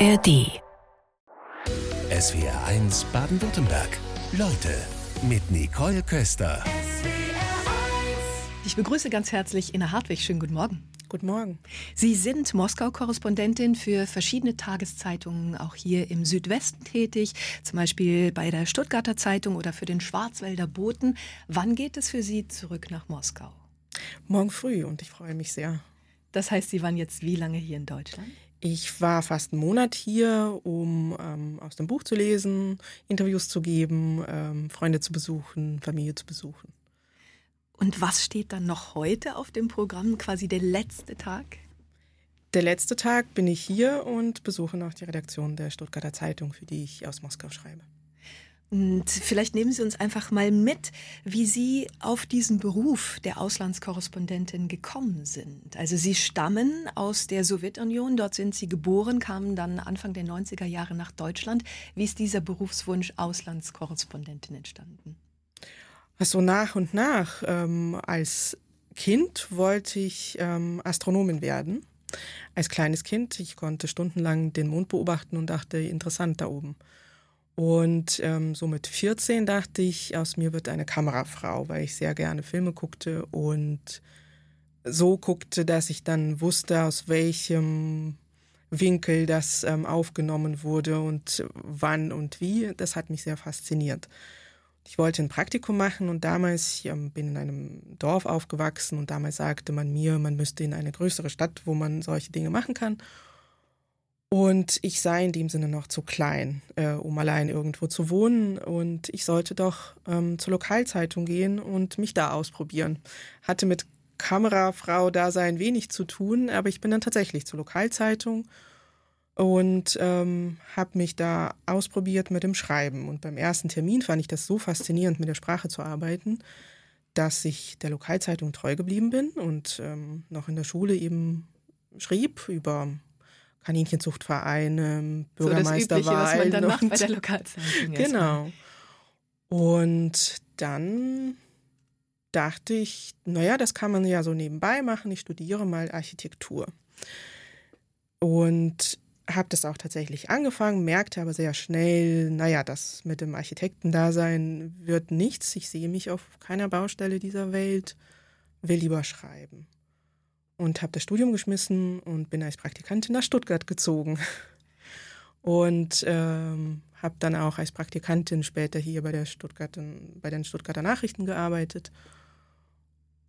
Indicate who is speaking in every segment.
Speaker 1: ARD.
Speaker 2: SWR 1 Baden-Württemberg. Leute mit Nicole Köster.
Speaker 1: Ich begrüße ganz herzlich Inna Hartwig. Schönen guten Morgen.
Speaker 3: Guten Morgen.
Speaker 1: Sie sind Moskau-Korrespondentin für verschiedene Tageszeitungen, auch hier im Südwesten tätig, zum Beispiel bei der Stuttgarter Zeitung oder für den Schwarzwälder Boten. Wann geht es für Sie zurück nach Moskau?
Speaker 3: Morgen früh und ich freue mich sehr.
Speaker 1: Das heißt, Sie waren jetzt wie lange hier in Deutschland?
Speaker 3: Ich war fast einen Monat hier, um ähm, aus dem Buch zu lesen, Interviews zu geben, ähm, Freunde zu besuchen, Familie zu besuchen.
Speaker 1: Und was steht dann noch heute auf dem Programm, quasi der letzte Tag?
Speaker 3: Der letzte Tag bin ich hier und besuche noch die Redaktion der Stuttgarter Zeitung, für die ich aus Moskau schreibe.
Speaker 1: Und vielleicht nehmen Sie uns einfach mal mit, wie Sie auf diesen Beruf der Auslandskorrespondentin gekommen sind. Also Sie stammen aus der Sowjetunion, dort sind Sie geboren, kamen dann Anfang der 90er Jahre nach Deutschland. Wie ist dieser Berufswunsch Auslandskorrespondentin entstanden?
Speaker 3: Also nach und nach. Ähm, als Kind wollte ich ähm, Astronomin werden. Als kleines Kind, ich konnte stundenlang den Mond beobachten und dachte, interessant da oben. Und ähm, so mit 14 dachte ich, aus mir wird eine Kamerafrau, weil ich sehr gerne Filme guckte und so guckte, dass ich dann wusste, aus welchem Winkel das ähm, aufgenommen wurde und wann und wie. Das hat mich sehr fasziniert. Ich wollte ein Praktikum machen und damals, ich ähm, bin in einem Dorf aufgewachsen und damals sagte man mir, man müsste in eine größere Stadt, wo man solche Dinge machen kann. Und ich sei in dem Sinne noch zu klein, äh, um allein irgendwo zu wohnen. Und ich sollte doch ähm, zur Lokalzeitung gehen und mich da ausprobieren. Hatte mit Kamerafrau-Dasein wenig zu tun, aber ich bin dann tatsächlich zur Lokalzeitung und ähm, habe mich da ausprobiert mit dem Schreiben. Und beim ersten Termin fand ich das so faszinierend, mit der Sprache zu arbeiten, dass ich der Lokalzeitung treu geblieben bin und ähm, noch in der Schule eben schrieb über Kaninchenzuchtvereine, Bürgermeisterwahlen. So
Speaker 1: was man dann macht bei der Lokalzeitung.
Speaker 3: Genau. Und dann dachte ich, naja, das kann man ja so nebenbei machen. Ich studiere mal Architektur. Und habe das auch tatsächlich angefangen, merkte aber sehr schnell, naja, das mit dem Architektendasein wird nichts. Ich sehe mich auf keiner Baustelle dieser Welt, will lieber schreiben. Und habe das Studium geschmissen und bin als Praktikantin nach Stuttgart gezogen. Und ähm, habe dann auch als Praktikantin später hier bei, der Stuttgarter, bei den Stuttgarter Nachrichten gearbeitet.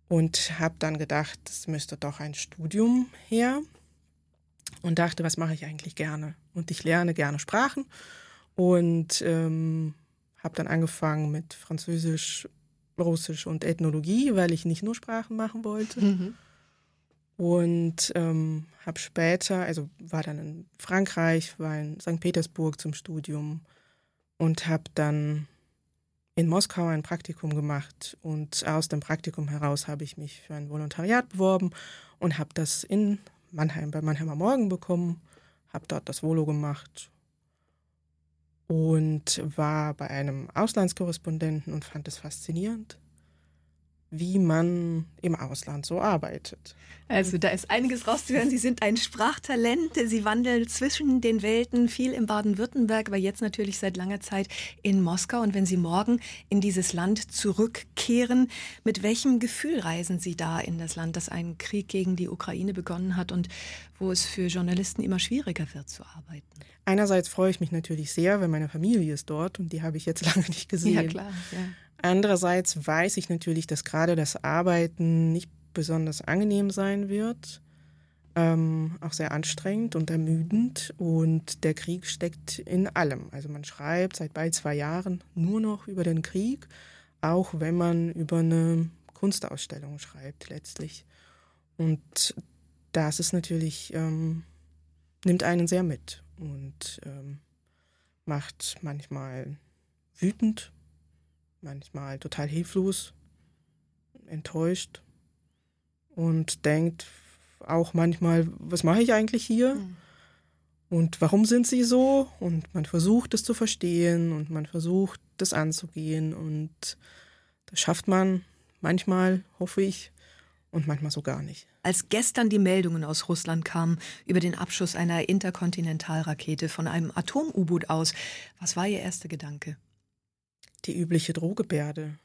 Speaker 3: Und habe dann gedacht, es müsste doch ein Studium her und dachte, was mache ich eigentlich gerne? Und ich lerne gerne Sprachen und ähm, habe dann angefangen mit Französisch, Russisch und Ethnologie, weil ich nicht nur Sprachen machen wollte. Mhm. Und ähm, habe später, also war dann in Frankreich, war in St. Petersburg zum Studium und habe dann in Moskau ein Praktikum gemacht und aus dem Praktikum heraus habe ich mich für ein Volontariat beworben und habe das in Mannheim bei Mannheimer Morgen bekommen, habe dort das Volo gemacht und war bei einem Auslandskorrespondenten und fand es faszinierend, wie man im Ausland so arbeitet.
Speaker 1: Also da ist einiges rauszuhören. Sie sind ein Sprachtalent. Sie wandeln zwischen den Welten, viel in Baden-Württemberg, aber jetzt natürlich seit langer Zeit in Moskau. Und wenn Sie morgen in dieses Land zurückkehren, mit welchem Gefühl reisen Sie da in das Land, das einen Krieg gegen die Ukraine begonnen hat und wo es für Journalisten immer schwieriger wird zu arbeiten?
Speaker 3: Einerseits freue ich mich natürlich sehr, wenn meine Familie ist dort und die habe ich jetzt lange nicht gesehen.
Speaker 1: Ja, klar. Ja.
Speaker 3: Andererseits weiß ich natürlich, dass gerade das Arbeiten nicht besonders angenehm sein wird, ähm, auch sehr anstrengend und ermüdend. Und der Krieg steckt in allem. Also man schreibt seit bald zwei Jahren nur noch über den Krieg, auch wenn man über eine Kunstausstellung schreibt letztlich. Und das ist natürlich, ähm, nimmt einen sehr mit und ähm, macht manchmal wütend, manchmal total hilflos, enttäuscht und denkt auch manchmal, was mache ich eigentlich hier? Mhm. Und warum sind sie so? Und man versucht es zu verstehen und man versucht das anzugehen und das schafft man manchmal, hoffe ich. und manchmal so gar nicht.
Speaker 1: Als gestern die Meldungen aus Russland kamen über den Abschuss einer Interkontinentalrakete von einem Atom-U-Boot aus, was war Ihr erster Gedanke?
Speaker 3: Die übliche Drohgebärde.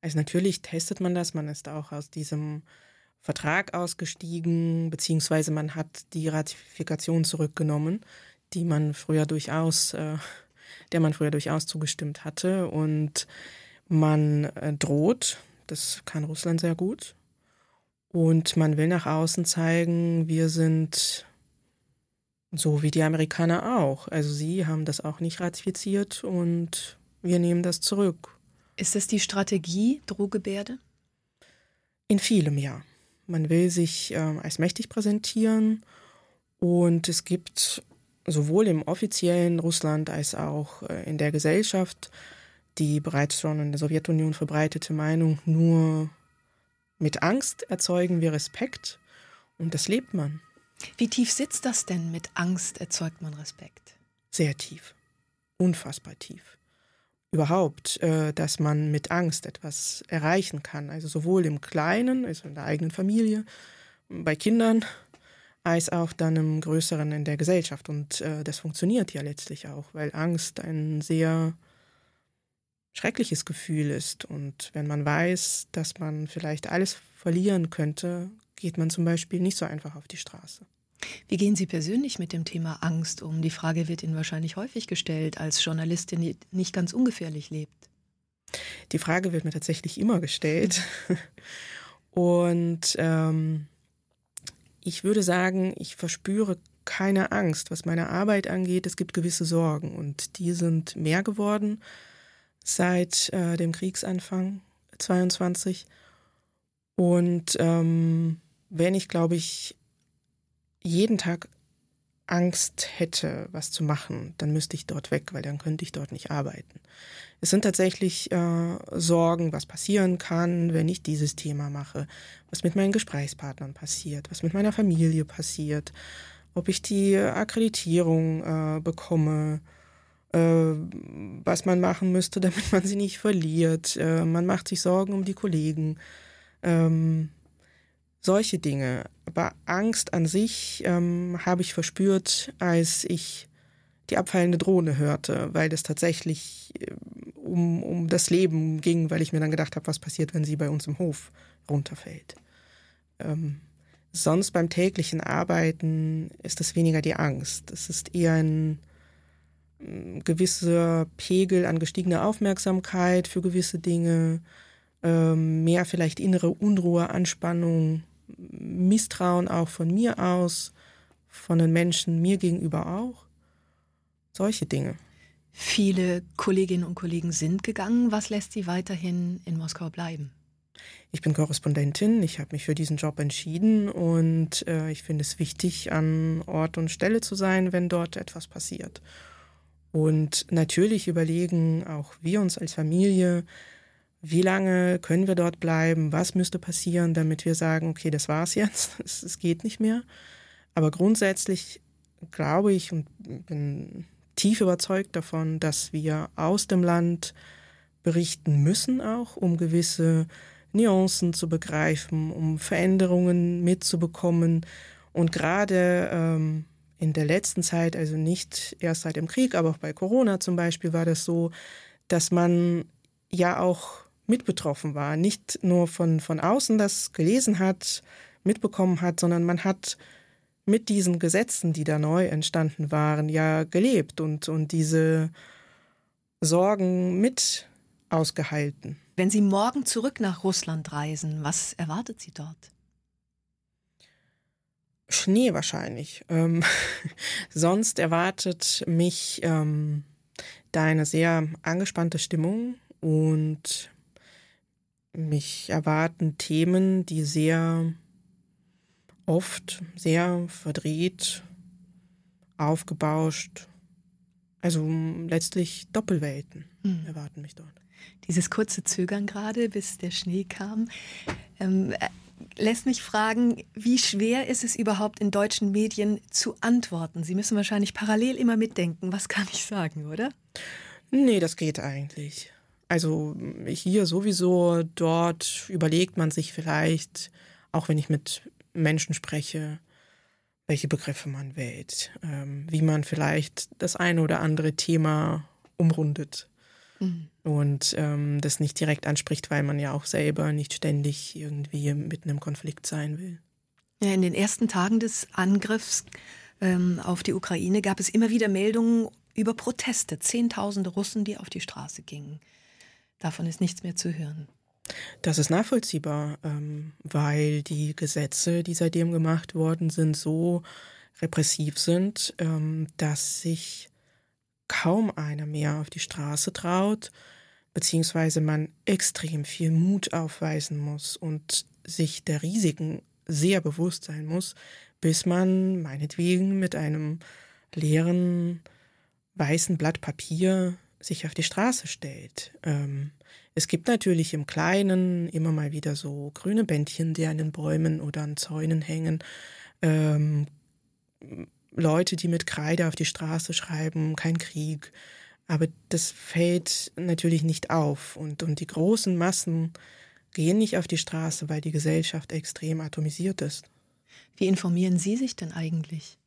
Speaker 3: Also natürlich testet man das, man ist auch aus diesem Vertrag ausgestiegen, beziehungsweise man hat die Ratifikation zurückgenommen, die man früher durchaus, äh, der man früher durchaus zugestimmt hatte. Und man äh, droht, das kann Russland sehr gut. Und man will nach außen zeigen, wir sind so wie die Amerikaner auch. Also sie haben das auch nicht ratifiziert und wir nehmen das zurück.
Speaker 1: Ist das die Strategie, Drohgebärde?
Speaker 3: In vielem ja. Man will sich äh, als mächtig präsentieren und es gibt sowohl im offiziellen Russland als auch äh, in der Gesellschaft die bereits schon in der Sowjetunion verbreitete Meinung, nur mit Angst erzeugen wir Respekt und das lebt man.
Speaker 1: Wie tief sitzt das denn? Mit Angst erzeugt man Respekt?
Speaker 3: Sehr tief. Unfassbar tief. Überhaupt, äh, dass man mit Angst etwas erreichen kann. Also sowohl im Kleinen, also in der eigenen Familie, bei Kindern, als auch dann im Größeren in der Gesellschaft. Und äh, das funktioniert ja letztlich auch, weil Angst ein sehr schreckliches Gefühl ist. Und wenn man weiß, dass man vielleicht alles verlieren könnte, geht man zum Beispiel nicht so einfach auf die Straße.
Speaker 1: Wie gehen Sie persönlich mit dem Thema Angst um? Die Frage wird Ihnen wahrscheinlich häufig gestellt als Journalistin, die nicht ganz ungefährlich lebt.
Speaker 3: Die Frage wird mir tatsächlich immer gestellt. Und ähm, ich würde sagen, ich verspüre keine Angst, was meine Arbeit angeht. Es gibt gewisse Sorgen und die sind mehr geworden seit äh, dem Kriegsanfang 22. Und ähm, wenn ich, glaube ich, jeden Tag Angst hätte, was zu machen, dann müsste ich dort weg, weil dann könnte ich dort nicht arbeiten. Es sind tatsächlich äh, Sorgen, was passieren kann, wenn ich dieses Thema mache, was mit meinen Gesprächspartnern passiert, was mit meiner Familie passiert, ob ich die Akkreditierung äh, bekomme, äh, was man machen müsste, damit man sie nicht verliert. Äh, man macht sich Sorgen um die Kollegen. Ähm, solche Dinge. Aber Angst an sich ähm, habe ich verspürt, als ich die abfallende Drohne hörte, weil es tatsächlich äh, um, um das Leben ging, weil ich mir dann gedacht habe, was passiert, wenn sie bei uns im Hof runterfällt. Ähm, sonst beim täglichen Arbeiten ist es weniger die Angst. Es ist eher ein äh, gewisser Pegel an gestiegener Aufmerksamkeit für gewisse Dinge, ähm, mehr vielleicht innere Unruhe, Anspannung, Misstrauen auch von mir aus, von den Menschen mir gegenüber auch. Solche Dinge.
Speaker 1: Viele Kolleginnen und Kollegen sind gegangen. Was lässt Sie weiterhin in Moskau bleiben?
Speaker 3: Ich bin Korrespondentin, ich habe mich für diesen Job entschieden und äh, ich finde es wichtig, an Ort und Stelle zu sein, wenn dort etwas passiert. Und natürlich überlegen auch wir uns als Familie, wie lange können wir dort bleiben, was müsste passieren, damit wir sagen, okay, das war's jetzt, es, geht nicht mehr. Aber grundsätzlich glaube ich und bin tief überzeugt davon, dass wir aus dem Land berichten müssen, auch um gewisse Nuancen zu begreifen, um Veränderungen mitzubekommen. Und gerade ähm, in der letzten Zeit, also nicht erst seit dem Krieg, aber auch bei Corona zum Beispiel, war das so, dass man ja auch mit betroffen war. Nicht nur von, von außen das gelesen hat, mitbekommen hat, sondern man hat mit diesen Gesetzen, die da neu entstanden waren, ja gelebt und, und diese Sorgen mit ausgehalten.
Speaker 1: Wenn Sie morgen zurück nach Russland reisen, was erwartet Sie dort?
Speaker 3: Schnee wahrscheinlich. Ähm, sonst erwartet mich ähm, da eine sehr angespannte Stimmung und mich erwarten Themen, die sehr oft sehr verdreht, aufgebauscht, also letztlich Doppelwelten mhm. erwarten mich dort.
Speaker 1: Dieses kurze Zögern gerade, bis der Schnee kam, ähm, äh, lässt mich fragen, wie schwer ist es überhaupt in deutschen Medien zu antworten? Sie müssen wahrscheinlich parallel immer mitdenken. Was kann ich sagen, oder?
Speaker 3: Nee, das geht eigentlich. Also hier sowieso, dort überlegt man sich vielleicht auch wenn ich mit Menschen spreche, welche Begriffe man wählt, ähm, wie man vielleicht das eine oder andere Thema umrundet mhm. und ähm, das nicht direkt anspricht, weil man ja auch selber nicht ständig irgendwie mitten im Konflikt sein will.
Speaker 1: Ja, in den ersten Tagen des Angriffs ähm, auf die Ukraine gab es immer wieder Meldungen über Proteste, Zehntausende Russen, die auf die Straße gingen. Davon ist nichts mehr zu hören.
Speaker 3: Das ist nachvollziehbar, ähm, weil die Gesetze, die seitdem gemacht worden sind, so repressiv sind, ähm, dass sich kaum einer mehr auf die Straße traut, beziehungsweise man extrem viel Mut aufweisen muss und sich der Risiken sehr bewusst sein muss, bis man meinetwegen mit einem leeren weißen Blatt Papier sich auf die Straße stellt. Ähm, es gibt natürlich im Kleinen immer mal wieder so grüne Bändchen, die an den Bäumen oder an Zäunen hängen. Ähm, Leute, die mit Kreide auf die Straße schreiben, kein Krieg. Aber das fällt natürlich nicht auf. Und, und die großen Massen gehen nicht auf die Straße, weil die Gesellschaft extrem atomisiert ist.
Speaker 1: Wie informieren Sie sich denn eigentlich?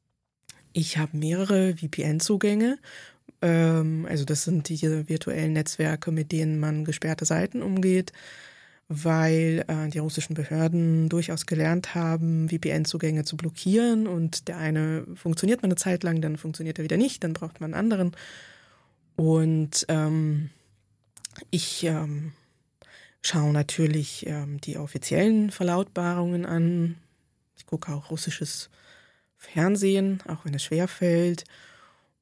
Speaker 3: Ich habe mehrere VPN-Zugänge. Ähm, also das sind diese virtuellen Netzwerke, mit denen man gesperrte Seiten umgeht weil äh, die russischen Behörden durchaus gelernt haben, VPN-Zugänge zu blockieren und der eine funktioniert mal eine Zeit lang, dann funktioniert er wieder nicht, dann braucht man einen anderen. Und ähm, ich ähm, schaue natürlich ähm, die offiziellen Verlautbarungen an. Ich gucke auch russisches Fernsehen, auch wenn es schwer fällt.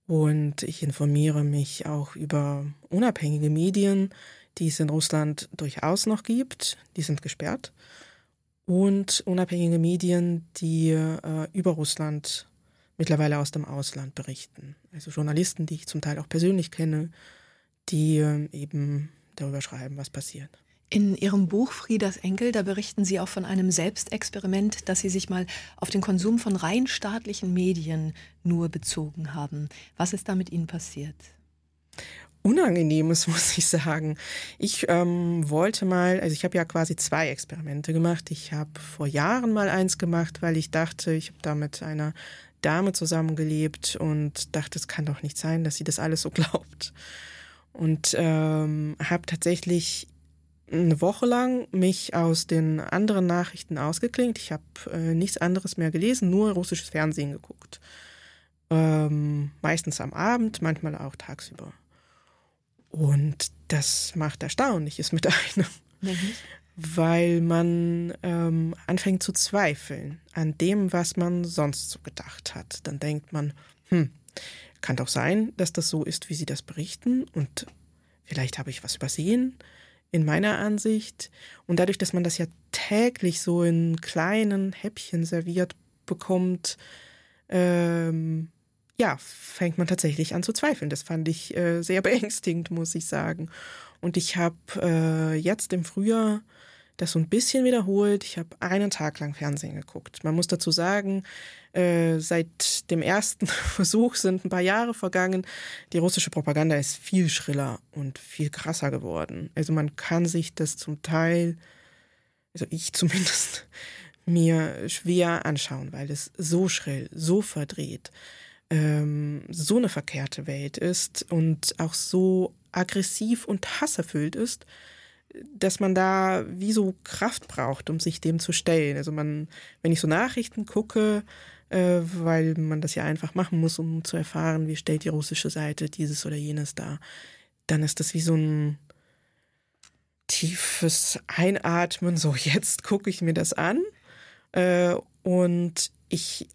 Speaker 3: Und ich informiere mich auch über unabhängige Medien, die es in Russland durchaus noch gibt. Die sind gesperrt. Und unabhängige Medien, die äh, über Russland mittlerweile aus dem Ausland berichten. Also Journalisten, die ich zum Teil auch persönlich kenne, die äh, eben darüber schreiben, was passiert.
Speaker 1: In Ihrem Buch Friedas Enkel, da berichten Sie auch von einem Selbstexperiment, dass Sie sich mal auf den Konsum von rein staatlichen Medien nur bezogen haben. Was ist da mit Ihnen passiert?
Speaker 3: Unangenehmes, muss ich sagen. Ich ähm, wollte mal, also ich habe ja quasi zwei Experimente gemacht. Ich habe vor Jahren mal eins gemacht, weil ich dachte, ich habe da mit einer Dame zusammengelebt und dachte, es kann doch nicht sein, dass sie das alles so glaubt. Und ähm, habe tatsächlich eine Woche lang mich aus den anderen Nachrichten ausgeklingt. Ich habe äh, nichts anderes mehr gelesen, nur russisches Fernsehen geguckt. Ähm, meistens am Abend, manchmal auch tagsüber. Und das macht Erstaunliches mit einem. Mhm. Weil man ähm, anfängt zu zweifeln an dem, was man sonst so gedacht hat. Dann denkt man, hm, kann doch sein, dass das so ist, wie sie das berichten. Und vielleicht habe ich was übersehen in meiner Ansicht. Und dadurch, dass man das ja täglich so in kleinen Häppchen serviert bekommt, ähm, ja, fängt man tatsächlich an zu zweifeln. Das fand ich äh, sehr beängstigend, muss ich sagen. Und ich habe äh, jetzt im Frühjahr das so ein bisschen wiederholt. Ich habe einen Tag lang Fernsehen geguckt. Man muss dazu sagen, äh, seit dem ersten Versuch sind ein paar Jahre vergangen. Die russische Propaganda ist viel schriller und viel krasser geworden. Also man kann sich das zum Teil, also ich zumindest, mir schwer anschauen, weil es so schrill, so verdreht, ähm, so eine verkehrte Welt ist und auch so aggressiv und hasserfüllt ist, dass man da wie so Kraft braucht, um sich dem zu stellen. Also man, wenn ich so Nachrichten gucke, äh, weil man das ja einfach machen muss, um zu erfahren, wie stellt die russische Seite dieses oder jenes dar, dann ist das wie so ein tiefes Einatmen, so jetzt gucke ich mir das an. Äh, und ich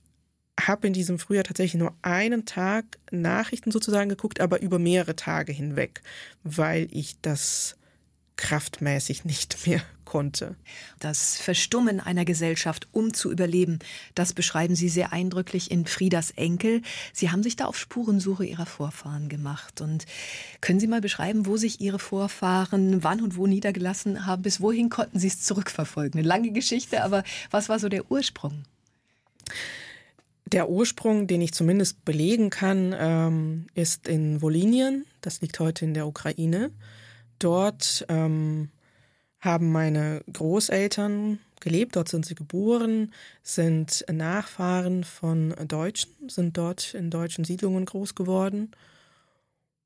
Speaker 3: habe in diesem Frühjahr tatsächlich nur einen Tag Nachrichten sozusagen geguckt, aber über mehrere Tage hinweg, weil ich das kraftmäßig nicht mehr konnte.
Speaker 1: Das Verstummen einer Gesellschaft, um zu überleben, das beschreiben Sie sehr eindrücklich in Friedas Enkel. Sie haben sich da auf Spurensuche Ihrer Vorfahren gemacht. Und können Sie mal beschreiben, wo sich Ihre Vorfahren wann und wo niedergelassen haben? Bis wohin konnten Sie es zurückverfolgen? Eine lange Geschichte, aber was war so der Ursprung?
Speaker 3: Der Ursprung, den ich zumindest belegen kann, ähm, ist in Wolinien. Das liegt heute in der Ukraine. Dort ähm, haben meine Großeltern gelebt, dort sind sie geboren, sind Nachfahren von Deutschen, sind dort in deutschen Siedlungen groß geworden.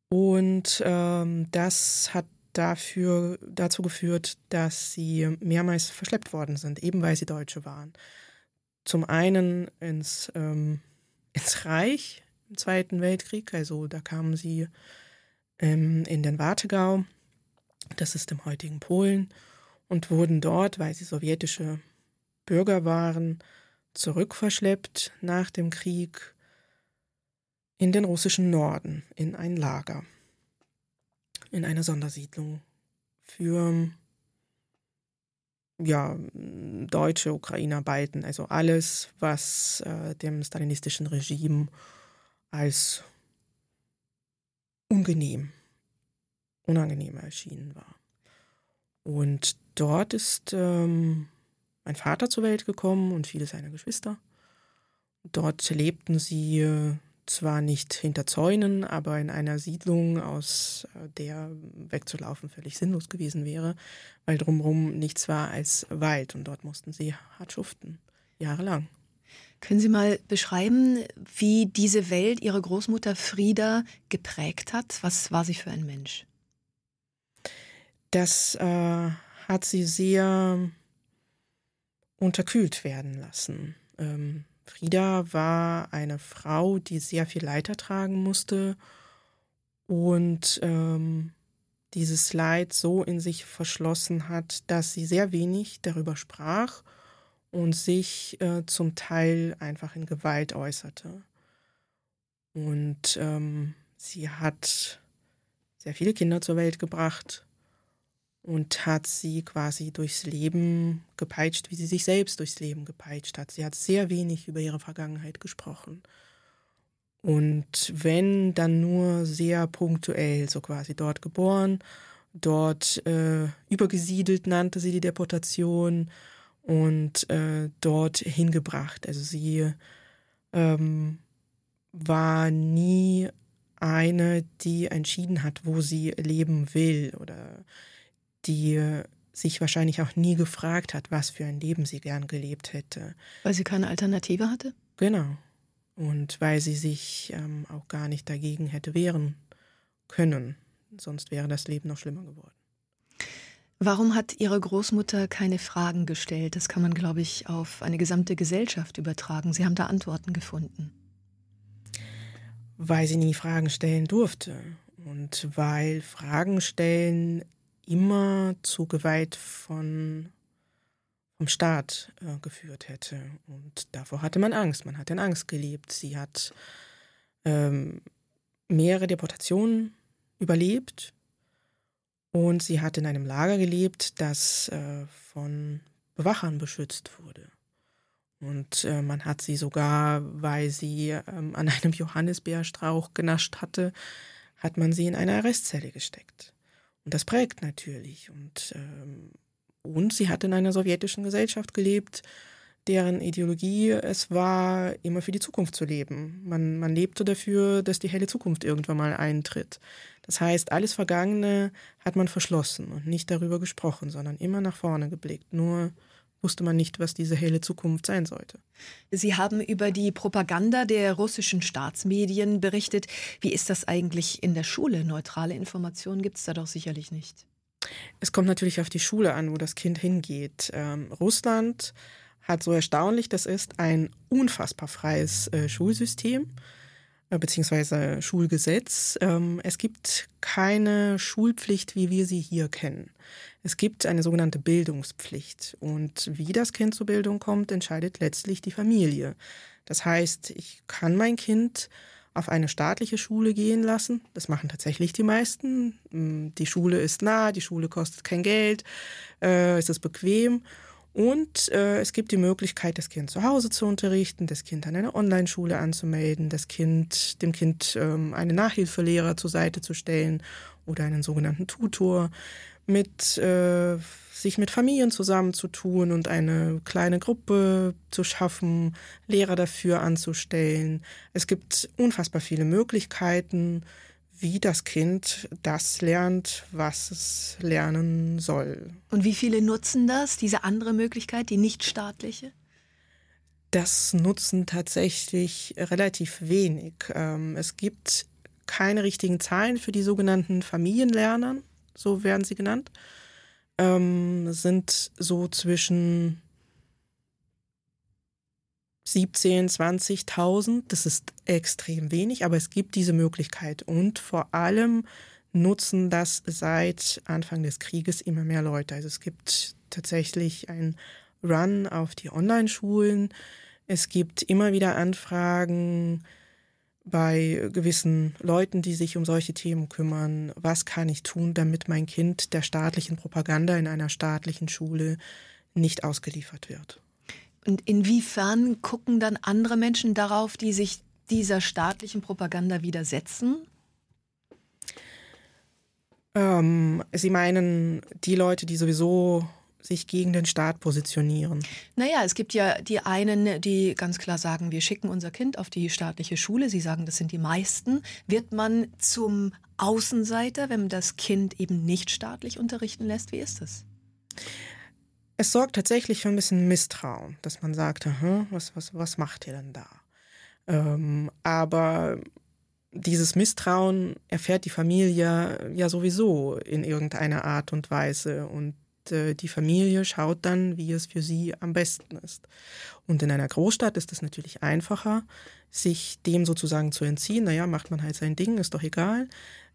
Speaker 3: Und ähm, das hat dafür, dazu geführt, dass sie mehrmals verschleppt worden sind, eben weil sie Deutsche waren. Zum einen ins, ähm, ins Reich im Zweiten Weltkrieg, also da kamen sie ähm, in den Wartegau, das ist im heutigen Polen, und wurden dort, weil sie sowjetische Bürger waren, zurückverschleppt nach dem Krieg in den russischen Norden, in ein Lager, in eine Sondersiedlung für ja, deutsche Ukrainer Balten, also alles, was äh, dem stalinistischen Regime als unangenehm, unangenehm erschienen war. Und dort ist ähm, mein Vater zur Welt gekommen und viele seiner Geschwister. Dort lebten sie äh, zwar nicht hinter Zäunen, aber in einer Siedlung, aus äh, der wegzulaufen völlig sinnlos gewesen wäre, weil drumherum nichts war als Wald und dort mussten sie hart schuften, jahrelang.
Speaker 1: Können Sie mal beschreiben, wie diese Welt Ihre Großmutter Frieda geprägt hat? Was war sie für ein Mensch?
Speaker 3: Das äh, hat sie sehr unterkühlt werden lassen. Ähm, Frieda war eine Frau, die sehr viel Leiter tragen musste und ähm, dieses Leid so in sich verschlossen hat, dass sie sehr wenig darüber sprach und sich äh, zum Teil einfach in Gewalt äußerte. Und ähm, sie hat sehr viele Kinder zur Welt gebracht und hat sie quasi durchs Leben gepeitscht, wie sie sich selbst durchs Leben gepeitscht hat. Sie hat sehr wenig über ihre Vergangenheit gesprochen. Und wenn, dann nur sehr punktuell, so quasi dort geboren, dort äh, übergesiedelt nannte sie die Deportation und äh, dort hingebracht. Also sie ähm, war nie eine, die entschieden hat, wo sie leben will oder die sich wahrscheinlich auch nie gefragt hat, was für ein Leben sie gern gelebt hätte.
Speaker 1: Weil sie keine Alternative hatte?
Speaker 3: Genau. Und weil sie sich ähm, auch gar nicht dagegen hätte wehren können. Sonst wäre das Leben noch schlimmer geworden.
Speaker 1: Warum hat Ihre Großmutter keine Fragen gestellt? Das kann man, glaube ich, auf eine gesamte Gesellschaft übertragen. Sie haben da Antworten gefunden.
Speaker 3: Weil sie nie Fragen stellen durfte. Und weil Fragen stellen immer zu Gewalt von, vom Staat äh, geführt hätte. Und davor hatte man Angst. Man hat in Angst gelebt. Sie hat ähm, mehrere Deportationen überlebt und sie hat in einem Lager gelebt, das äh, von Bewachern beschützt wurde. Und äh, man hat sie sogar, weil sie ähm, an einem Johannisbeerstrauch genascht hatte, hat man sie in eine Arrestzelle gesteckt. Und das prägt natürlich. Und, ähm, und sie hat in einer sowjetischen Gesellschaft gelebt, deren Ideologie es war, immer für die Zukunft zu leben. Man, man lebte dafür, dass die helle Zukunft irgendwann mal eintritt. Das heißt, alles Vergangene hat man verschlossen und nicht darüber gesprochen, sondern immer nach vorne geblickt. Nur wusste man nicht, was diese helle Zukunft sein sollte.
Speaker 1: Sie haben über die Propaganda der russischen Staatsmedien berichtet. Wie ist das eigentlich in der Schule? Neutrale Informationen gibt es da doch sicherlich nicht.
Speaker 3: Es kommt natürlich auf die Schule an, wo das Kind hingeht. Ähm, Russland hat so erstaunlich das ist ein unfassbar freies äh, Schulsystem. Äh, beziehungsweise Schulgesetz. Ähm, es gibt keine Schulpflicht, wie wir sie hier kennen. Es gibt eine sogenannte Bildungspflicht. Und wie das Kind zur Bildung kommt, entscheidet letztlich die Familie. Das heißt, ich kann mein Kind auf eine staatliche Schule gehen lassen. Das machen tatsächlich die meisten. Mm, die Schule ist nah, die Schule kostet kein Geld, äh, es ist bequem. Und äh, es gibt die Möglichkeit, das Kind zu Hause zu unterrichten, das Kind an einer Online-Schule anzumelden, das Kind, dem Kind ähm, einen Nachhilfelehrer zur Seite zu stellen oder einen sogenannten Tutor, mit äh, sich mit Familien zusammenzutun und eine kleine Gruppe zu schaffen, Lehrer dafür anzustellen. Es gibt unfassbar viele Möglichkeiten, wie das Kind das lernt, was es lernen soll.
Speaker 1: Und wie viele nutzen das, diese andere Möglichkeit, die nicht staatliche?
Speaker 3: Das nutzen tatsächlich relativ wenig. Ähm, es gibt keine richtigen Zahlen für die sogenannten Familienlerner, so werden sie genannt. Ähm, sind so zwischen 17, 20.000. Das ist extrem wenig, aber es gibt diese Möglichkeit. Und vor allem nutzen das seit Anfang des Krieges immer mehr Leute. Also es gibt tatsächlich ein Run auf die Online-Schulen. Es gibt immer wieder Anfragen bei gewissen Leuten, die sich um solche Themen kümmern. Was kann ich tun, damit mein Kind der staatlichen Propaganda in einer staatlichen Schule nicht ausgeliefert wird?
Speaker 1: Und inwiefern gucken dann andere Menschen darauf, die sich dieser staatlichen Propaganda widersetzen?
Speaker 3: Ähm, Sie meinen die Leute, die sowieso sich gegen den Staat positionieren?
Speaker 1: Naja, es gibt ja die einen, die ganz klar sagen, wir schicken unser Kind auf die staatliche Schule. Sie sagen, das sind die meisten. Wird man zum Außenseiter, wenn man das Kind eben nicht staatlich unterrichten lässt? Wie ist das?
Speaker 3: Es sorgt tatsächlich für ein bisschen Misstrauen, dass man sagt, was, was, was macht ihr denn da? Ähm, aber dieses Misstrauen erfährt die Familie ja sowieso in irgendeiner Art und Weise und äh, die Familie schaut dann, wie es für sie am besten ist. Und in einer Großstadt ist es natürlich einfacher, sich dem sozusagen zu entziehen. Naja, macht man halt sein Ding, ist doch egal.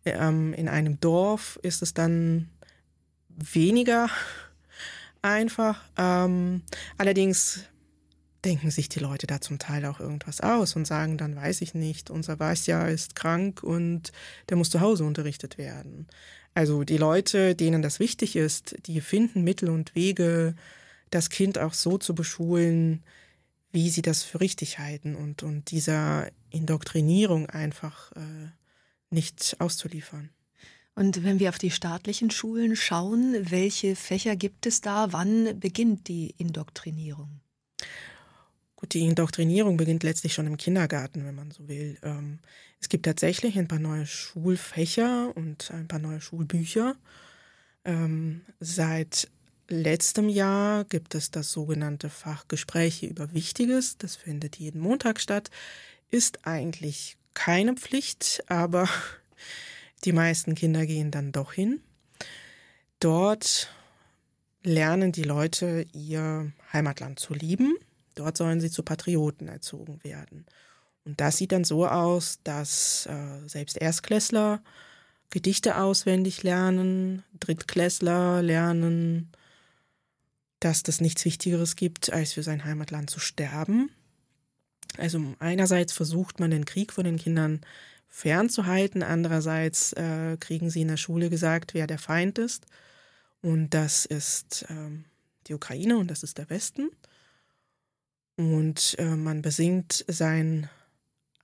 Speaker 3: Ähm, in einem Dorf ist es dann weniger einfach. Ähm, allerdings denken sich die Leute da zum Teil auch irgendwas aus und sagen dann, weiß ich nicht, unser Vasja ist krank und der muss zu Hause unterrichtet werden. Also die Leute, denen das wichtig ist, die finden Mittel und Wege, das Kind auch so zu beschulen, wie sie das für richtig halten und, und dieser Indoktrinierung einfach äh, nicht auszuliefern.
Speaker 1: Und wenn wir auf die staatlichen Schulen schauen, welche Fächer gibt es da? Wann beginnt die Indoktrinierung?
Speaker 3: Gut, die Indoktrinierung beginnt letztlich schon im Kindergarten, wenn man so will. Ähm, es gibt tatsächlich ein paar neue Schulfächer und ein paar neue Schulbücher. Ähm, seit letztem Jahr gibt es das sogenannte Fach Gespräche über Wichtiges. Das findet jeden Montag statt. Ist eigentlich keine Pflicht, aber die meisten Kinder gehen dann doch hin. Dort lernen die Leute ihr Heimatland zu lieben. Dort sollen sie zu Patrioten erzogen werden. Und das sieht dann so aus, dass äh, selbst Erstklässler Gedichte auswendig lernen, Drittklässler lernen, dass das nichts Wichtigeres gibt, als für sein Heimatland zu sterben. Also einerseits versucht man den Krieg von den Kindern fernzuhalten. Andererseits äh, kriegen sie in der Schule gesagt, wer der Feind ist. Und das ist ähm, die Ukraine und das ist der Westen. Und äh, man besingt sein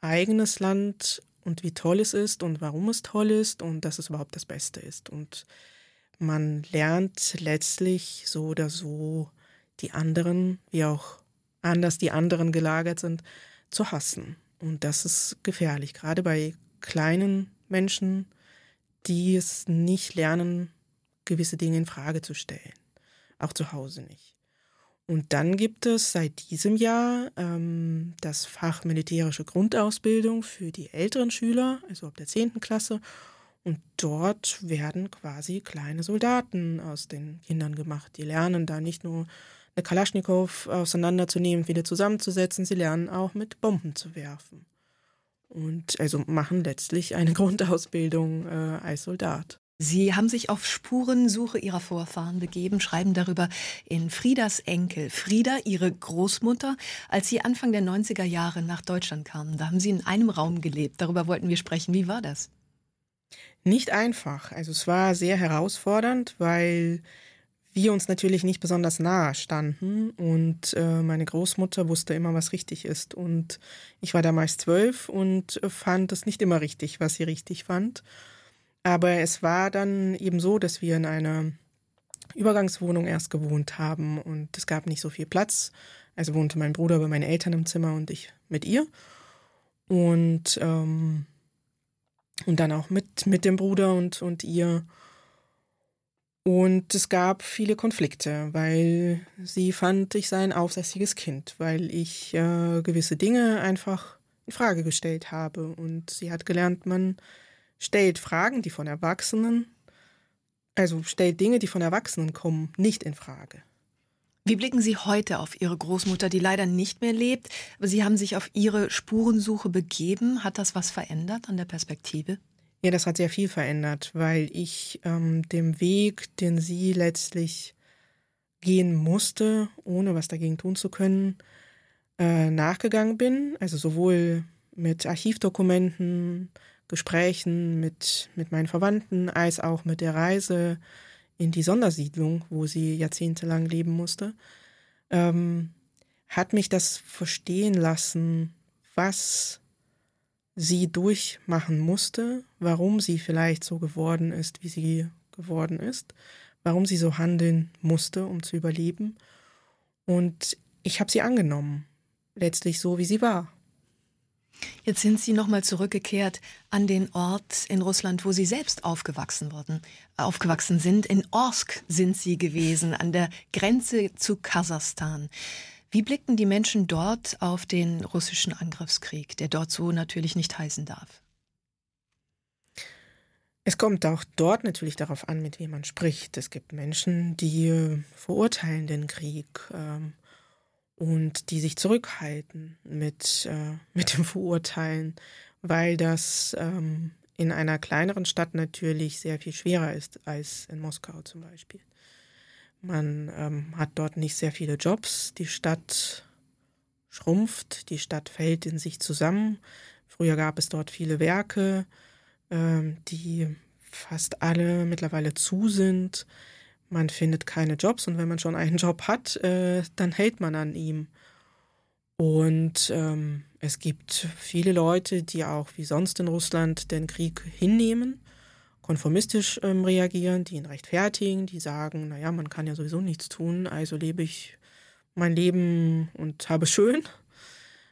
Speaker 3: eigenes Land und wie toll es ist und warum es toll ist und dass es überhaupt das Beste ist. Und man lernt letztlich so oder so die anderen, wie auch anders die anderen gelagert sind, zu hassen. Und das ist gefährlich, gerade bei kleinen Menschen, die es nicht lernen, gewisse Dinge in Frage zu stellen. Auch zu Hause nicht. Und dann gibt es seit diesem Jahr ähm, das Fach militärische Grundausbildung für die älteren Schüler, also ab der 10. Klasse. Und dort werden quasi kleine Soldaten aus den Kindern gemacht. Die lernen da nicht nur Kalaschnikow auseinanderzunehmen, wieder zusammenzusetzen, sie lernen auch mit Bomben zu werfen. Und also machen letztlich eine Grundausbildung äh, als Soldat.
Speaker 1: Sie haben sich auf Spurensuche Ihrer Vorfahren begeben, schreiben darüber in Friedas Enkel. Frieda, Ihre Großmutter, als Sie Anfang der 90er Jahre nach Deutschland kamen, da haben Sie in einem Raum gelebt. Darüber wollten wir sprechen. Wie war das?
Speaker 3: Nicht einfach. Also es war sehr herausfordernd, weil wir uns natürlich nicht besonders nahe standen und äh, meine Großmutter wusste immer, was richtig ist. Und ich war damals zwölf und fand es nicht immer richtig, was sie richtig fand. Aber es war dann eben so, dass wir in einer Übergangswohnung erst gewohnt haben und es gab nicht so viel Platz. Also wohnte mein Bruder bei meinen Eltern im Zimmer und ich mit ihr. Und ähm, Und dann auch mit, mit dem Bruder und, und ihr. Und es gab viele Konflikte, weil sie fand, ich sei ein aufsässiges Kind, weil ich äh, gewisse Dinge einfach in Frage gestellt habe. Und sie hat gelernt, man stellt Fragen, die von Erwachsenen, also stellt Dinge, die von Erwachsenen kommen, nicht in Frage.
Speaker 1: Wie blicken Sie heute auf Ihre Großmutter, die leider nicht mehr lebt, Sie haben sich auf Ihre Spurensuche begeben. Hat das was verändert an der Perspektive?
Speaker 3: Ja, das hat sehr viel verändert, weil ich ähm, dem Weg, den sie letztlich gehen musste, ohne was dagegen tun zu können, äh, nachgegangen bin. Also sowohl mit Archivdokumenten, Gesprächen mit, mit meinen Verwandten, als auch mit der Reise in die Sondersiedlung, wo sie jahrzehntelang leben musste, ähm, hat mich das verstehen lassen, was sie durchmachen musste, warum sie vielleicht so geworden ist, wie sie geworden ist, warum sie so handeln musste, um zu überleben. Und ich habe sie angenommen, letztlich so, wie sie war.
Speaker 1: Jetzt sind Sie nochmal zurückgekehrt an den Ort in Russland, wo Sie selbst aufgewachsen wurden, aufgewachsen sind. In Orsk sind Sie gewesen, an der Grenze zu Kasachstan. Wie blickten die Menschen dort auf den russischen Angriffskrieg, der dort so natürlich nicht heißen darf?
Speaker 3: Es kommt auch dort natürlich darauf an, mit wem man spricht. Es gibt Menschen, die äh, verurteilen den Krieg. Ähm, und die sich zurückhalten mit, äh, mit dem Verurteilen, weil das ähm, in einer kleineren Stadt natürlich sehr viel schwerer ist als in Moskau zum Beispiel. Man ähm, hat dort nicht sehr viele Jobs, die Stadt schrumpft, die Stadt fällt in sich zusammen. Früher gab es dort viele Werke, ähm, die fast alle mittlerweile zu sind man findet keine Jobs und wenn man schon einen Job hat, äh, dann hält man an ihm. Und ähm, es gibt viele Leute, die auch wie sonst in Russland den Krieg hinnehmen, konformistisch ähm, reagieren, die ihn rechtfertigen, die sagen, naja, man kann ja sowieso nichts tun, also lebe ich mein Leben und habe schön.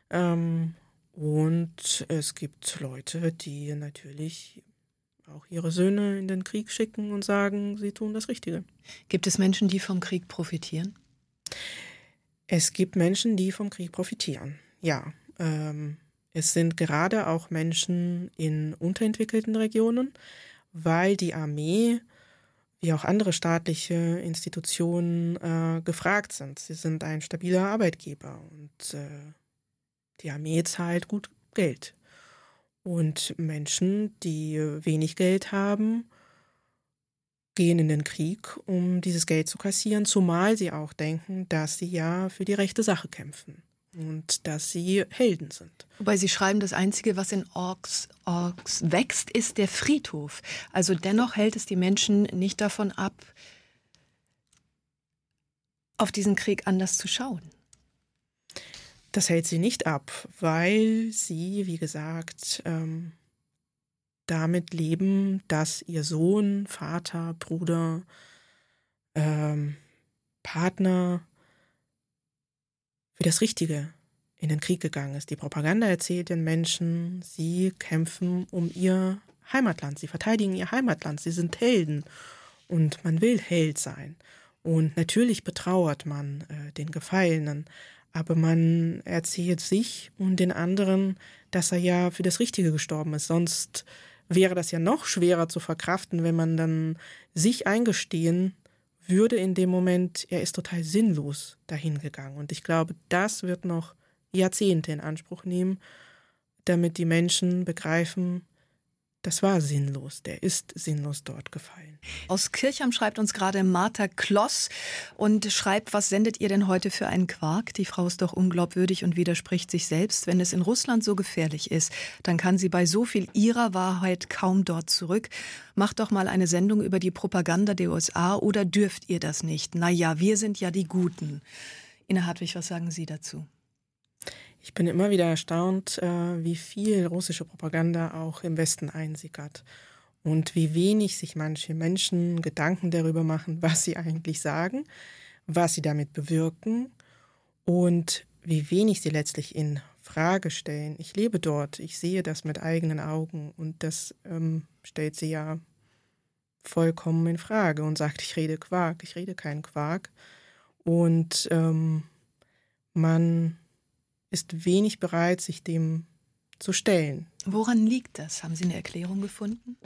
Speaker 3: Ähm, und es gibt Leute, die natürlich auch ihre Söhne in den Krieg schicken und sagen, sie tun das Richtige.
Speaker 1: Gibt es Menschen, die vom Krieg profitieren?
Speaker 3: Es gibt Menschen, die vom Krieg profitieren. Ja. Ähm, es sind gerade auch Menschen in unterentwickelten Regionen, weil die Armee wie auch andere staatliche Institutionen äh, gefragt sind. Sie sind ein stabiler Arbeitgeber und äh, die Armee zahlt gut Geld. Und Menschen, die wenig Geld haben, gehen in den Krieg, um dieses Geld zu kassieren, zumal sie auch denken, dass sie ja für die rechte Sache kämpfen und dass sie Helden sind.
Speaker 1: Wobei Sie schreiben, das Einzige, was in Orks, Orks wächst, ist der Friedhof. Also dennoch hält es die Menschen nicht davon ab, auf diesen Krieg anders zu schauen.
Speaker 3: Das hält sie nicht ab, weil sie, wie gesagt, ähm, damit leben, dass ihr Sohn, Vater, Bruder, ähm, Partner für das Richtige in den Krieg gegangen ist. Die Propaganda erzählt den Menschen, sie kämpfen um ihr Heimatland, sie verteidigen ihr Heimatland, sie sind Helden und man will Held sein. Und natürlich betrauert man äh, den Gefallenen, aber man erzählt sich und den anderen, dass er ja für das Richtige gestorben ist. Sonst wäre das ja noch schwerer zu verkraften, wenn man dann sich eingestehen würde in dem Moment, er ist total sinnlos dahingegangen. Und ich glaube, das wird noch Jahrzehnte in Anspruch nehmen, damit die Menschen begreifen, das war sinnlos, der ist sinnlos dort gefallen.
Speaker 1: Aus Kirchheim schreibt uns gerade Martha Kloss und schreibt, was sendet ihr denn heute für einen Quark? Die Frau ist doch unglaubwürdig und widerspricht sich selbst. Wenn es in Russland so gefährlich ist, dann kann sie bei so viel ihrer Wahrheit kaum dort zurück. Macht doch mal eine Sendung über die Propaganda der USA oder dürft ihr das nicht? Naja, wir sind ja die Guten. Inna Hartwig, was sagen Sie dazu?
Speaker 3: Ich bin immer wieder erstaunt, äh, wie viel russische Propaganda auch im Westen einsickert und wie wenig sich manche Menschen Gedanken darüber machen, was sie eigentlich sagen, was sie damit bewirken und wie wenig sie letztlich in Frage stellen. Ich lebe dort, ich sehe das mit eigenen Augen und das ähm, stellt sie ja vollkommen in Frage und sagt, ich rede Quark, ich rede keinen Quark. Und ähm, man ist wenig bereit, sich dem zu stellen.
Speaker 1: Woran liegt das? Haben Sie eine Erklärung gefunden?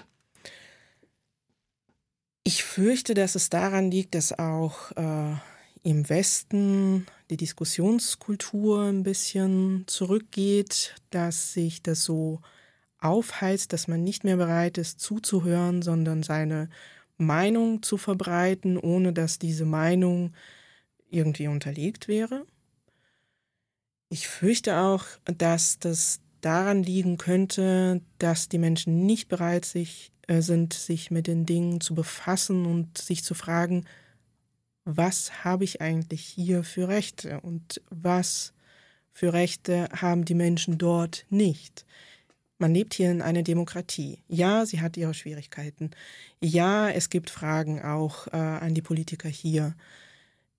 Speaker 3: Ich fürchte, dass es daran liegt, dass auch äh, im Westen die Diskussionskultur ein bisschen zurückgeht, dass sich das so aufheizt, dass man nicht mehr bereit ist zuzuhören, sondern seine Meinung zu verbreiten, ohne dass diese Meinung irgendwie unterlegt wäre. Ich fürchte auch, dass das daran liegen könnte, dass die Menschen nicht bereit sich, äh, sind, sich mit den Dingen zu befassen und sich zu fragen, was habe ich eigentlich hier für Rechte und was für Rechte haben die Menschen dort nicht. Man lebt hier in einer Demokratie. Ja, sie hat ihre Schwierigkeiten. Ja, es gibt Fragen auch äh, an die Politiker hier.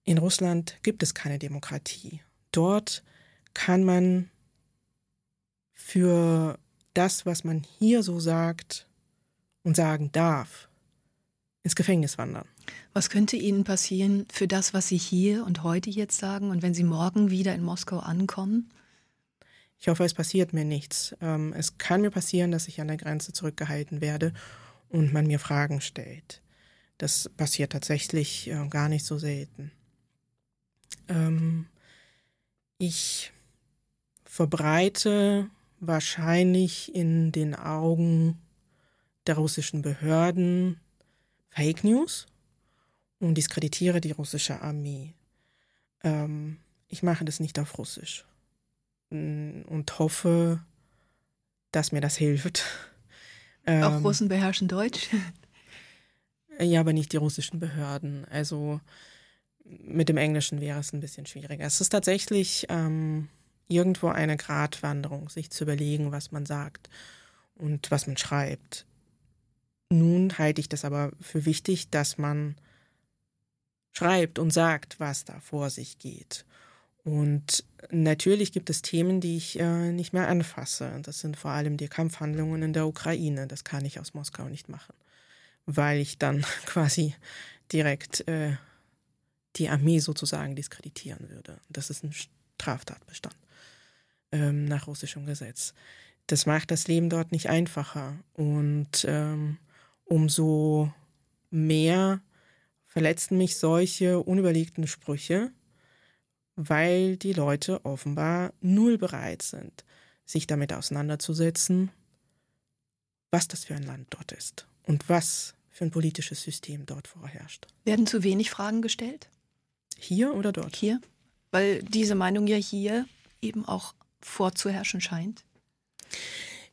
Speaker 3: In Russland gibt es keine Demokratie. Dort kann man für das, was man hier so sagt und sagen darf, ins Gefängnis wandern.
Speaker 1: Was könnte Ihnen passieren für das, was Sie hier und heute jetzt sagen und wenn Sie morgen wieder in Moskau ankommen?
Speaker 3: Ich hoffe, es passiert mir nichts. Ähm, es kann mir passieren, dass ich an der Grenze zurückgehalten werde und man mir Fragen stellt. Das passiert tatsächlich äh, gar nicht so selten. Ähm, ich verbreite wahrscheinlich in den Augen der russischen Behörden Fake News und diskreditiere die russische Armee. Ähm, ich mache das nicht auf Russisch mm, und hoffe, dass mir das hilft.
Speaker 1: Ähm, Auch Russen beherrschen Deutsch?
Speaker 3: Ja, aber nicht die russischen Behörden. Also mit dem Englischen wäre es ein bisschen schwieriger. Es ist tatsächlich ähm, irgendwo eine Gratwanderung, sich zu überlegen, was man sagt und was man schreibt. Nun halte ich das aber für wichtig, dass man schreibt und sagt, was da vor sich geht. Und natürlich gibt es Themen, die ich äh, nicht mehr anfasse. Das sind vor allem die Kampfhandlungen in der Ukraine. Das kann ich aus Moskau nicht machen, weil ich dann quasi direkt äh, die Armee sozusagen diskreditieren würde. Das ist ein Straftatbestand ähm, nach russischem Gesetz. Das macht das Leben dort nicht einfacher. Und ähm, umso mehr verletzten mich solche unüberlegten Sprüche, weil die Leute offenbar null bereit sind, sich damit auseinanderzusetzen, was das für ein Land dort ist und was für ein politisches System dort vorherrscht.
Speaker 1: Werden zu wenig Fragen gestellt?
Speaker 3: Hier oder dort?
Speaker 1: Hier, weil diese Meinung ja hier eben auch vorzuherrschen scheint.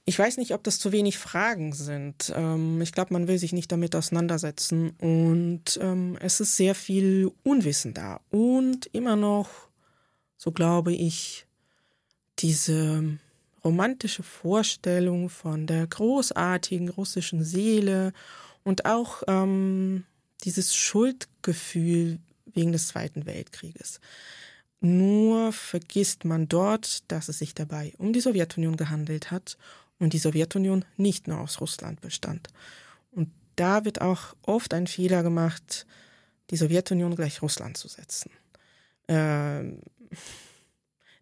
Speaker 3: Ich weiß nicht, ob das zu wenig Fragen sind. Ähm, ich glaube, man will sich nicht damit auseinandersetzen. Und ähm, es ist sehr viel Unwissen da. Und immer noch, so glaube ich, diese romantische Vorstellung von der großartigen russischen Seele und auch ähm, dieses Schuldgefühl wegen des Zweiten Weltkrieges. Nur vergisst man dort, dass es sich dabei um die Sowjetunion gehandelt hat und die Sowjetunion nicht nur aus Russland bestand. Und da wird auch oft ein Fehler gemacht, die Sowjetunion gleich Russland zu setzen. Ähm,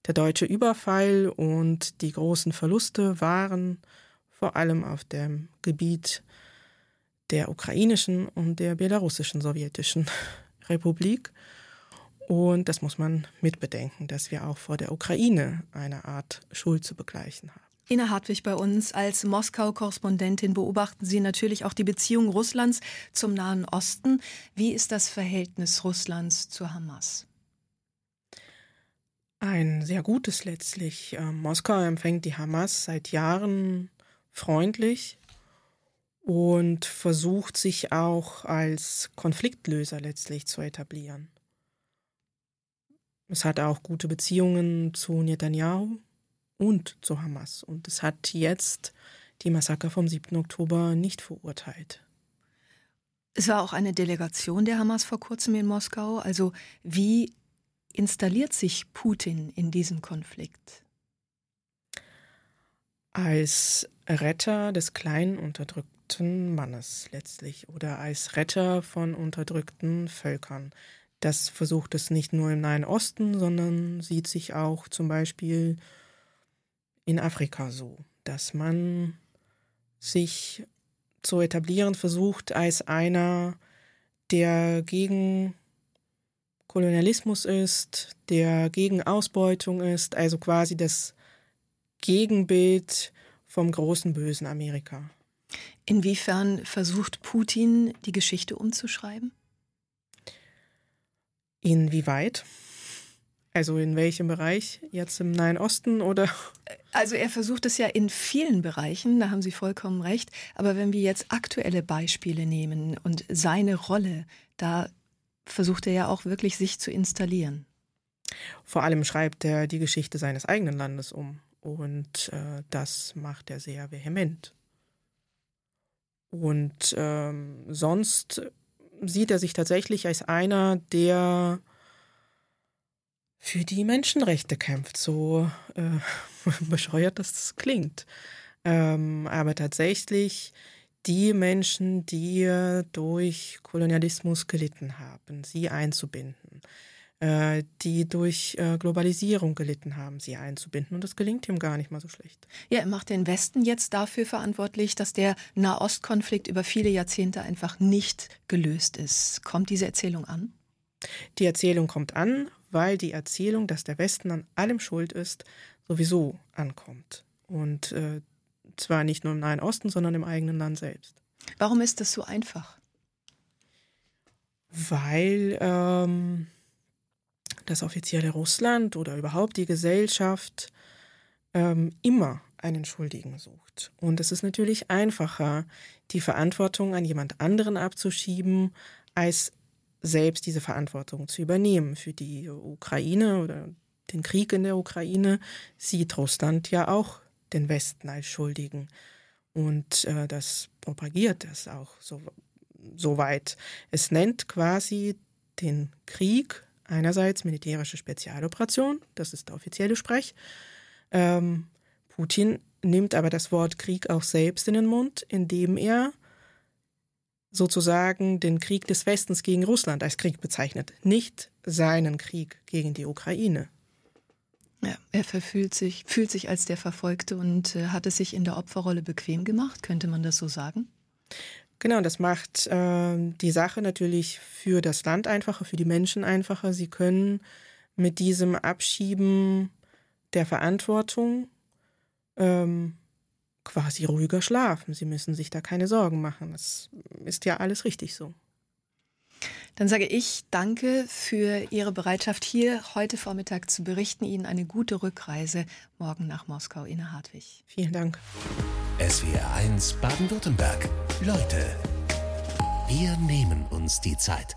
Speaker 3: der deutsche Überfall und die großen Verluste waren vor allem auf dem Gebiet der ukrainischen und der belarussischen sowjetischen Republik. Und das muss man mitbedenken, dass wir auch vor der Ukraine eine Art Schuld zu begleichen haben.
Speaker 1: Ina Hartwig bei uns als Moskau-Korrespondentin beobachten Sie natürlich auch die Beziehung Russlands zum Nahen Osten. Wie ist das Verhältnis Russlands zur Hamas?
Speaker 3: Ein sehr gutes letztlich. Ähm, Moskau empfängt die Hamas seit Jahren freundlich und versucht sich auch als Konfliktlöser letztlich zu etablieren. Es hat auch gute Beziehungen zu Netanyahu, und zu Hamas. Und es hat jetzt die Massaker vom 7. Oktober nicht verurteilt.
Speaker 1: Es war auch eine Delegation der Hamas vor kurzem in Moskau. Also wie installiert sich Putin in diesem Konflikt?
Speaker 3: als Retter des kleinen unterdrückten Mannes letztlich oder als Retter von unterdrückten Völkern. Das versucht es nicht nur im Nahen Osten, sondern sieht sich auch zum Beispiel in Afrika so, dass man sich zu etablieren versucht als einer, der gegen Kolonialismus ist, der gegen Ausbeutung ist, also quasi das Gegenbild vom großen bösen Amerika.
Speaker 1: Inwiefern versucht Putin die Geschichte umzuschreiben?
Speaker 3: Inwieweit? Also in welchem Bereich? Jetzt im Nahen Osten oder?
Speaker 1: Also er versucht es ja in vielen Bereichen, da haben Sie vollkommen recht. Aber wenn wir jetzt aktuelle Beispiele nehmen und seine Rolle, da versucht er ja auch wirklich sich zu installieren.
Speaker 3: Vor allem schreibt er die Geschichte seines eigenen Landes um. Und äh, das macht er sehr vehement. Und ähm, sonst sieht er sich tatsächlich als einer, der für die Menschenrechte kämpft, so äh, bescheuert das klingt. Ähm, aber tatsächlich die Menschen, die durch Kolonialismus gelitten haben, sie einzubinden, die durch äh, Globalisierung gelitten haben, sie einzubinden. Und das gelingt ihm gar nicht mal so schlecht.
Speaker 1: Ja, er macht den Westen jetzt dafür verantwortlich, dass der Nahostkonflikt über viele Jahrzehnte einfach nicht gelöst ist. Kommt diese Erzählung an?
Speaker 3: Die Erzählung kommt an, weil die Erzählung, dass der Westen an allem schuld ist, sowieso ankommt. Und äh, zwar nicht nur im Nahen Osten, sondern im eigenen Land selbst.
Speaker 1: Warum ist das so einfach?
Speaker 3: Weil ähm, das offizielle Russland oder überhaupt die Gesellschaft ähm, immer einen Schuldigen sucht. Und es ist natürlich einfacher, die Verantwortung an jemand anderen abzuschieben, als selbst diese Verantwortung zu übernehmen. Für die Ukraine oder den Krieg in der Ukraine sieht Russland ja auch den Westen als Schuldigen. Und äh, das propagiert es auch so, so weit. Es nennt quasi den Krieg einerseits militärische Spezialoperation, das ist der offizielle Sprech. Ähm, Putin nimmt aber das Wort Krieg auch selbst in den Mund, indem er sozusagen den Krieg des Westens gegen Russland als Krieg bezeichnet, nicht seinen Krieg gegen die Ukraine.
Speaker 1: Ja, er verfühlt sich, fühlt sich als der Verfolgte und äh, hat es sich in der Opferrolle bequem gemacht, könnte man das so sagen?
Speaker 3: Genau, das macht äh, die Sache natürlich für das Land einfacher, für die Menschen einfacher. Sie können mit diesem Abschieben der Verantwortung ähm, quasi ruhiger schlafen. Sie müssen sich da keine Sorgen machen. Das ist ja alles richtig so.
Speaker 1: Dann sage ich danke für Ihre Bereitschaft, hier heute Vormittag zu berichten. Ihnen eine gute Rückreise morgen nach Moskau, Ina Hartwig.
Speaker 3: Vielen Dank.
Speaker 2: SWR 1 Baden-Württemberg. Leute, wir nehmen uns die Zeit.